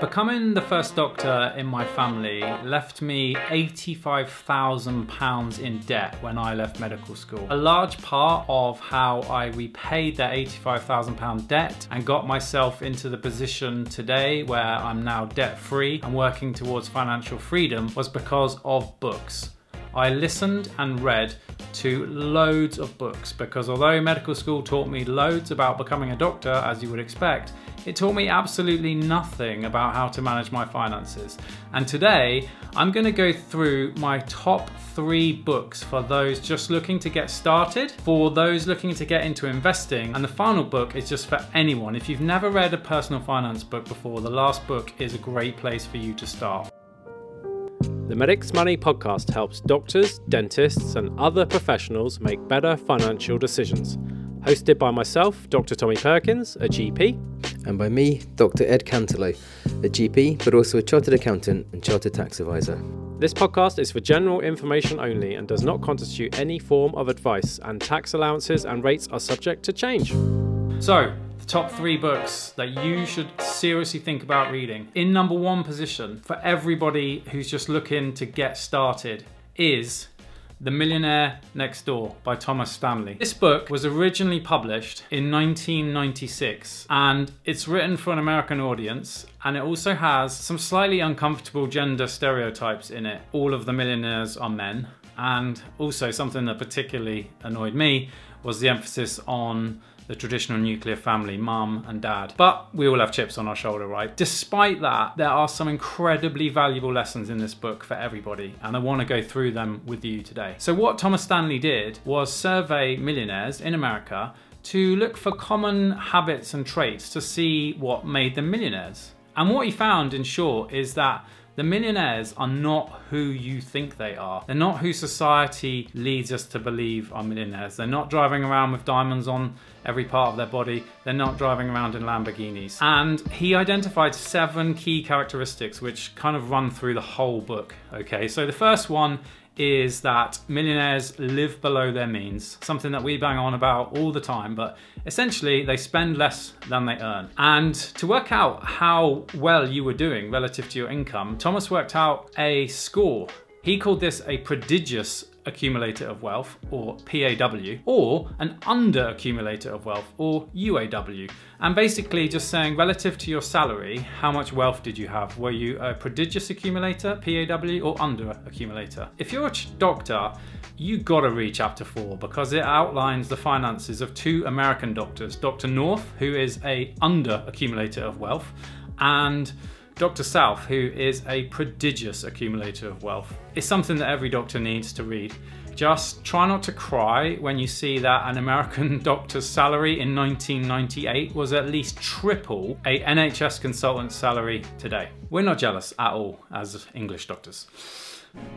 Becoming the first doctor in my family left me £85,000 in debt when I left medical school. A large part of how I repaid that £85,000 debt and got myself into the position today where I'm now debt free and working towards financial freedom was because of books. I listened and read to loads of books because although medical school taught me loads about becoming a doctor, as you would expect, it taught me absolutely nothing about how to manage my finances. And today, I'm going to go through my top three books for those just looking to get started, for those looking to get into investing, and the final book is just for anyone. If you've never read a personal finance book before, the last book is a great place for you to start. The Medics Money podcast helps doctors, dentists, and other professionals make better financial decisions. Hosted by myself, Dr. Tommy Perkins, a GP, and by me, Dr. Ed Cantelo, a GP, but also a chartered accountant and chartered tax advisor. This podcast is for general information only and does not constitute any form of advice, and tax allowances and rates are subject to change. So, top three books that you should seriously think about reading. In number one position for everybody who's just looking to get started is the Millionaire Next Door by Thomas Stanley. This book was originally published in 1996 and it's written for an American audience and it also has some slightly uncomfortable gender stereotypes in it. All of the millionaires are men and also something that particularly annoyed me was the emphasis on the traditional nuclear family, mum and dad. But we all have chips on our shoulder, right? Despite that, there are some incredibly valuable lessons in this book for everybody, and I want to go through them with you today. So, what Thomas Stanley did was survey millionaires in America to look for common habits and traits to see what made them millionaires. And what he found, in short, is that the millionaires are not who you think they are. They're not who society leads us to believe are millionaires. They're not driving around with diamonds on every part of their body. They're not driving around in Lamborghinis. And he identified seven key characteristics which kind of run through the whole book. Okay, so the first one is that millionaires live below their means, something that we bang on about all the time, but essentially they spend less than they earn. And to work out how well you were doing relative to your income, Thomas worked out a score. He called this a prodigious accumulator of wealth, or PAW, or an under accumulator of wealth, or UAW. And basically just saying relative to your salary, how much wealth did you have? Were you a prodigious accumulator, PAW, or under accumulator? If you're a doctor, you gotta read chapter four because it outlines the finances of two American doctors, Dr. North, who is a under accumulator of wealth, and Dr. South, who is a prodigious accumulator of wealth. It's something that every doctor needs to read. Just try not to cry when you see that an American doctor's salary in 1998 was at least triple a NHS consultant's salary today. We're not jealous at all as English doctors.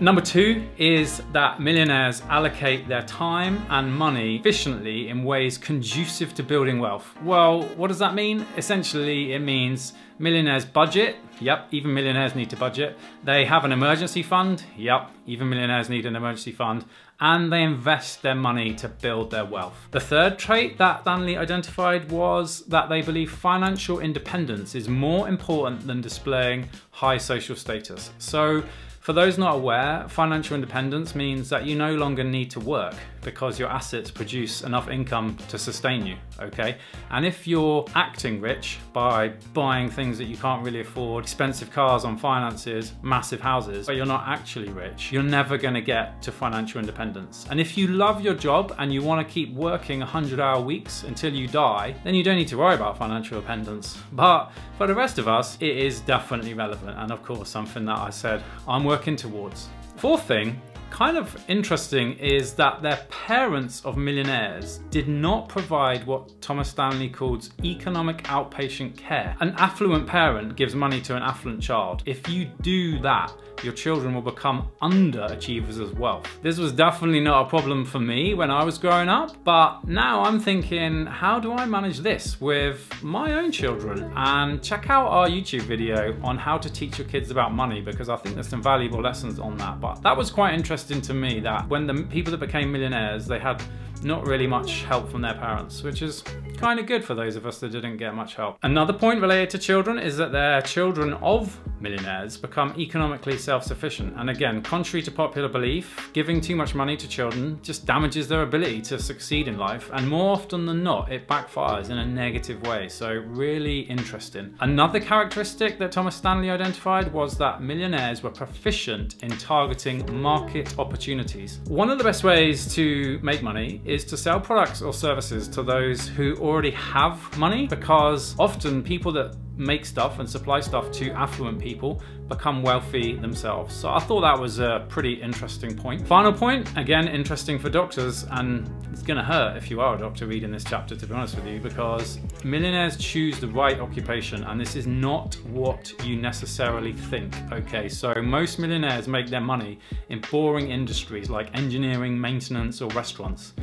Number two is that millionaires allocate their time and money efficiently in ways conducive to building wealth. Well, what does that mean? Essentially, it means millionaires budget. Yep, even millionaires need to budget. They have an emergency fund. Yep, even millionaires need an emergency fund. And they invest their money to build their wealth. The third trait that Stanley identified was that they believe financial independence is more important than displaying high social status. So for those not aware, financial independence means that you no longer need to work because your assets produce enough income to sustain you, okay? And if you're acting rich by buying things that you can't really afford, expensive cars on finances, massive houses, but you're not actually rich, you're never gonna get to financial independence. And if you love your job and you wanna keep working 100 hour weeks until you die, then you don't need to worry about financial independence. But for the rest of us, it is definitely relevant. And of course, something that I said I'm working towards. Fourth thing kind of interesting is that their parents of millionaires did not provide what Thomas Stanley calls economic outpatient care. An affluent parent gives money to an affluent child. If you do that, your children will become underachievers as well. This was definitely not a problem for me when I was growing up, but now I'm thinking, how do I manage this with my own children? And check out our YouTube video on how to teach your kids about money because I think there's some valuable lessons on that. But that was quite interesting to me that when the people that became millionaires, they had not really much help from their parents, which is kind of good for those of us that didn't get much help. Another point related to children is that they're children of millionaires become economically self-sufficient. And again, contrary to popular belief, giving too much money to children just damages their ability to succeed in life. And more often than not, it backfires in a negative way. So really interesting. Another characteristic that Thomas Stanley identified was that millionaires were proficient in targeting market opportunities. One of the best ways to make money is to sell products or services to those who already have money because often people that make stuff and supply stuff to affluent people become wealthy themselves. So I thought that was a pretty interesting point. Final point, again, interesting for doctors, and it's gonna hurt if you are a doctor reading this chapter, to be honest with you, because millionaires choose the right occupation, and this is not what you necessarily think, okay? So most millionaires make their money in boring industries like engineering, maintenance, or restaurants.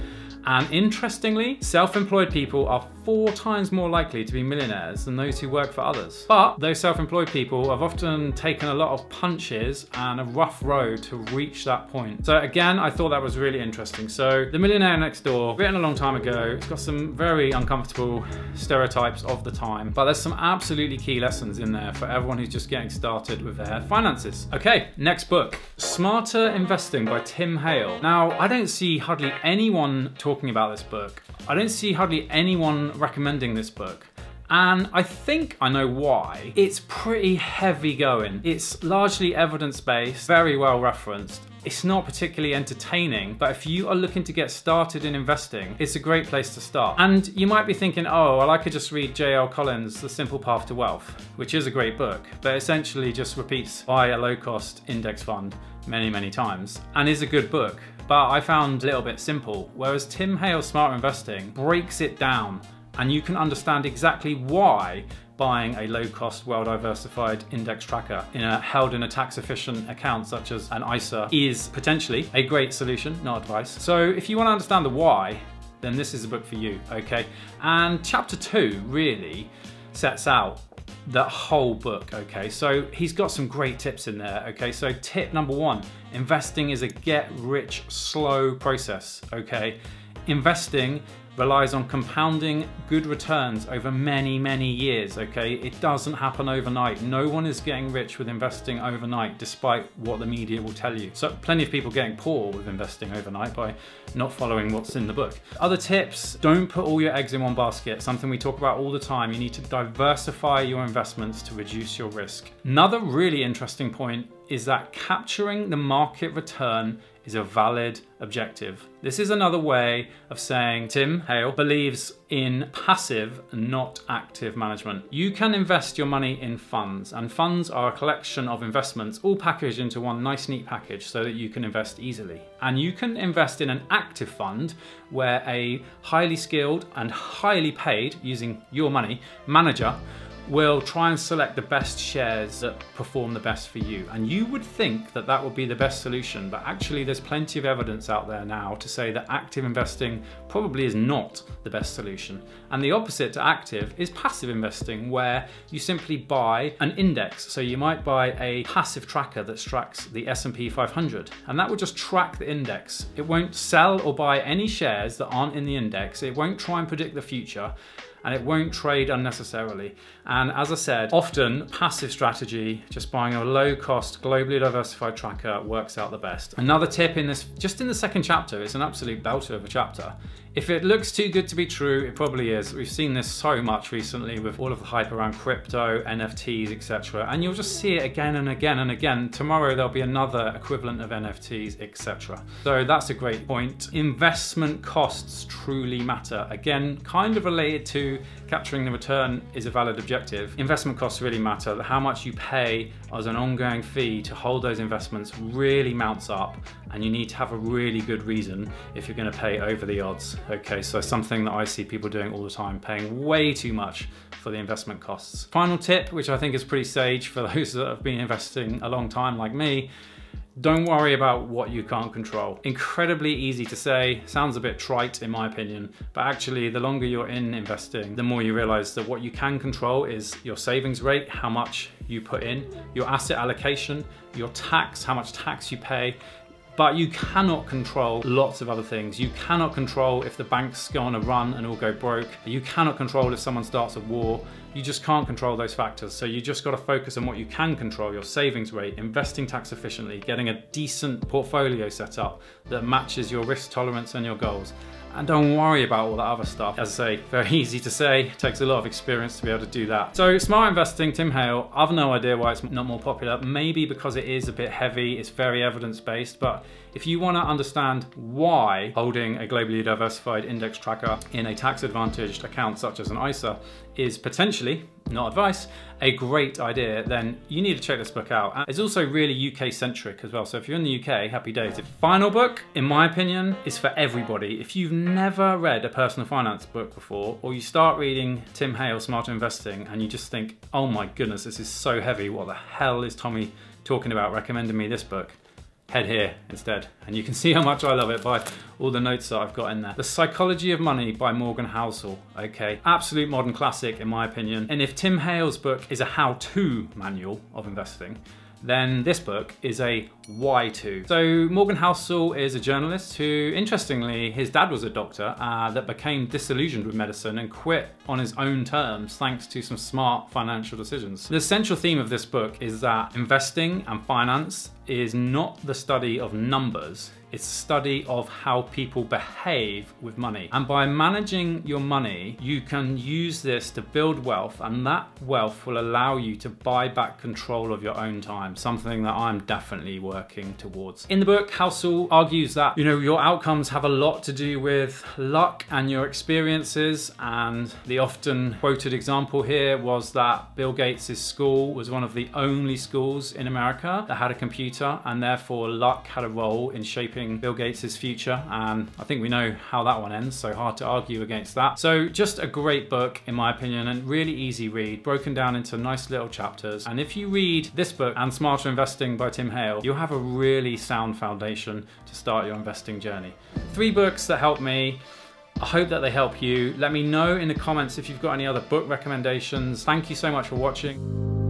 And interestingly, self-employed people are four times more likely to be millionaires than those who work for others. But those self-employed people have often taken a lot of punches and a rough road to reach that point. So again, I thought that was really interesting. So The Millionaire Next Door, written a long time ago, it's got some very uncomfortable stereotypes of the time, but there's some absolutely key lessons in there for everyone who's just getting started with their finances. Okay, next book, Smarter Investing by Tim Hale. Now, I don't see hardly anyone talking about this book. I don't see hardly anyone recommending this book. And I think I know why. It's pretty heavy going. It's largely evidence based, very well referenced. It's not particularly entertaining, but if you are looking to get started in investing, it's a great place to start. And you might be thinking, oh, well, I could just read J.L. Collins' The Simple Path to Wealth, which is a great book, but essentially just repeats buy a low cost index fund many, many times and is a good book but I found a little bit simple, whereas Tim Hale's Smart Investing breaks it down and you can understand exactly why buying a low-cost, well-diversified index tracker in a, held in a tax-efficient account such as an ISA is potentially a great solution, not advice. So if you want to understand the why, then this is a book for you, okay? And chapter two really sets out that whole book, okay? So he's got some great tips in there, okay? So tip number one, investing is a get rich slow process, okay? Investing relies on compounding good returns over many, many years, okay? It doesn't happen overnight. No one is getting rich with investing overnight, despite what the media will tell you. So plenty of people getting poor with investing overnight by not following what's in the book. Other tips, don't put all your eggs in one basket, something we talk about all the time. You need to diversify your investments to reduce your risk. Another really interesting point is that capturing the market return is a valid objective. This is another way of saying Tim Hale believes in passive, not active management. You can invest your money in funds, and funds are a collection of investments all packaged into one nice, neat package so that you can invest easily. And you can invest in an active fund where a highly skilled and highly paid, using your money, manager will try and select the best shares that perform the best for you. And you would think that that would be the best solution, but actually there's plenty of evidence out there now to say that active investing probably is not the best solution. And the opposite to active is passive investing, where you simply buy an index. So you might buy a passive tracker that tracks the S&P 500, and that will just track the index. It won't sell or buy any shares that aren't in the index. It won't try and predict the future and it won't trade unnecessarily. And as I said, often passive strategy, just buying a low cost, globally diversified tracker works out the best. Another tip in this, just in the second chapter, it's an absolute belter of a chapter, if it looks too good to be true, it probably is. We've seen this so much recently with all of the hype around crypto, NFTs, etc. And you'll just see it again and again and again. Tomorrow there'll be another equivalent of NFTs, etc. So that's a great point. Investment costs truly matter. Again, kind of related to capturing the return is a valid objective. Investment costs really matter. How much you pay as an ongoing fee to hold those investments really mounts up and you need to have a really good reason if you're going to pay over the odds. Okay, so something that I see people doing all the time, paying way too much for the investment costs. Final tip, which I think is pretty sage for those that have been investing a long time like me, don't worry about what you can't control. Incredibly easy to say, sounds a bit trite in my opinion, but actually the longer you're in investing, the more you realize that what you can control is your savings rate, how much you put in, your asset allocation, your tax, how much tax you pay, But you cannot control lots of other things. You cannot control if the banks go on a run and all go broke. You cannot control if someone starts a war. You just can't control those factors. So you just got to focus on what you can control your savings rate, investing tax efficiently, getting a decent portfolio set up that matches your risk tolerance and your goals. And don't worry about all that other stuff. As I say, very easy to say, takes a lot of experience to be able to do that. So smart investing, Tim Hale, I've no idea why it's not more popular. Maybe because it is a bit heavy, it's very evidence-based, but if you wanna understand why holding a globally diversified index tracker in a tax advantaged account such as an ISA is potentially, not advice, a great idea, then you need to check this book out. It's also really UK centric as well. So if you're in the UK, happy days. The final book, in my opinion, is for everybody. If you've never read a personal finance book before, or you start reading Tim Hale, Smarter Investing, and you just think, oh my goodness, this is so heavy. What the hell is Tommy talking about recommending me this book? Head here instead. And you can see how much I love it by all the notes that I've got in there. The Psychology of Money by Morgan Housel, okay? Absolute modern classic in my opinion. And if Tim Hale's book is a how-to manual of investing, then this book is a why to. So Morgan Housel is a journalist who, interestingly, his dad was a doctor uh, that became disillusioned with medicine and quit on his own terms thanks to some smart financial decisions. The central theme of this book is that investing and finance is not the study of numbers, it's a study of how people behave with money. And by managing your money, you can use this to build wealth and that wealth will allow you to buy back control of your own time, something that I'm definitely working towards. In the book, Housel argues that, you know, your outcomes have a lot to do with luck and your experiences. And the often quoted example here was that Bill Gates' school was one of the only schools in America that had a computer and therefore luck had a role in shaping Bill Gates' future, and I think we know how that one ends, so hard to argue against that. So just a great book, in my opinion, and really easy read, broken down into nice little chapters. And if you read this book and Smarter Investing by Tim Hale, you'll have a really sound foundation to start your investing journey. Three books that helped me. I hope that they help you. Let me know in the comments if you've got any other book recommendations. Thank you so much for watching.